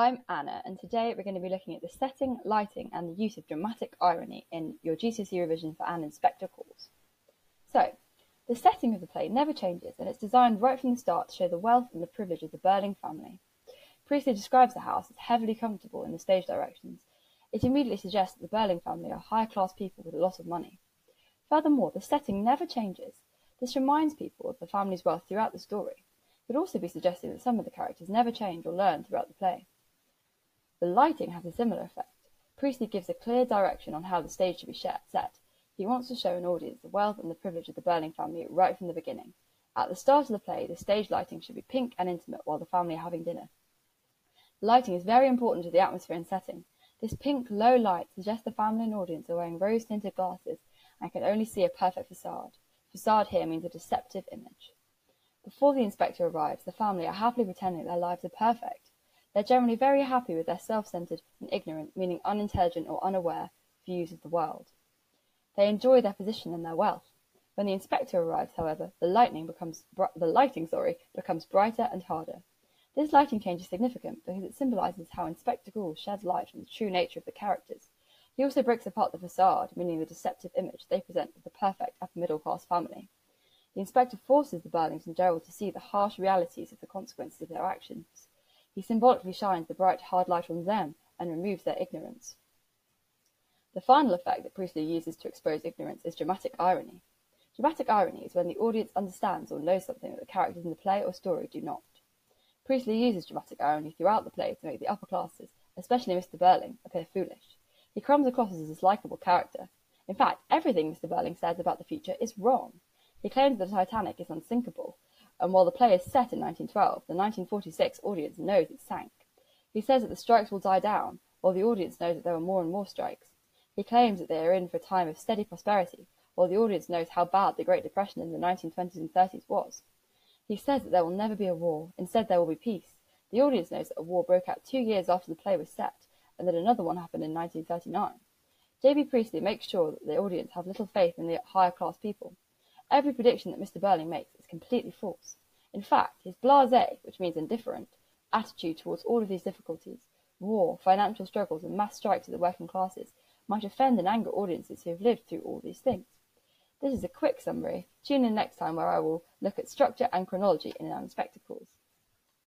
I'm Anna, and today we're going to be looking at the setting, lighting, and the use of dramatic irony in your GCSE revision for An Inspector Calls. So, the setting of the play never changes, and it's designed right from the start to show the wealth and the privilege of the Birling family. Priestley describes the house as heavily comfortable in the stage directions. It immediately suggests that the Birling family are higher class people with a lot of money. Furthermore, the setting never changes. This reminds people of the family's wealth throughout the story. It could also be suggested that some of the characters never change or learn throughout the play. The lighting has a similar effect. Priestley gives a clear direction on how the stage should be set. He wants to show an audience the wealth and the privilege of the Birling family right from the beginning. At the start of the play, the stage lighting should be pink and intimate while the family are having dinner. Lighting is very important to the atmosphere and setting. This pink, low light suggests the family and audience are wearing rose tinted glasses and can only see a perfect facade. Facade here means a deceptive image. Before the inspector arrives, the family are happily pretending their lives are perfect. They're generally very happy with their self-centered and ignorant, meaning unintelligent or unaware, views of the world. They enjoy their position and their wealth. When the inspector arrives, however, the lightning becomes the lighting, sorry, becomes brighter and harder. This lighting change is significant because it symbolizes how Inspector Goole sheds light on the true nature of the characters. He also breaks apart the facade, meaning the deceptive image they present of the perfect upper middle class family. The inspector forces the Birlings and Gerald to see the harsh realities of the consequences of their actions. He symbolically shines the bright, hard light on them and removes their ignorance. The final effect that Priestley uses to expose ignorance is dramatic irony. Dramatic irony is when the audience understands or knows something that the characters in the play or story do not. Priestley uses dramatic irony throughout the play to make the upper classes, especially Mr. Birling, appear foolish. He comes across as a likable character. In fact, everything Mr. Birling says about the future is wrong. He claims that the Titanic is unsinkable, and while the play is set in 1912, the 1946 audience knows it sank. He says that the strikes will die down, while the audience knows that there are more and more strikes. He claims that they are in for a time of steady prosperity, while the audience knows how bad the Great Depression in the 1920s and 30s was. He says that there will never be a war, instead there will be peace. The audience knows that a war broke out two years after the play was set, and that another one happened in 1939. J.B. Priestley makes sure that the audience have little faith in the higher class people. Every prediction that Mr. Birling makes is completely false. In fact, his blasé, which means indifferent, attitude towards all of these difficulties, war, financial struggles, and mass strikes of the working classes, might offend and anger audiences who have lived through all these things. This is a quick summary. Tune in next time where I will look at structure and chronology in Calls.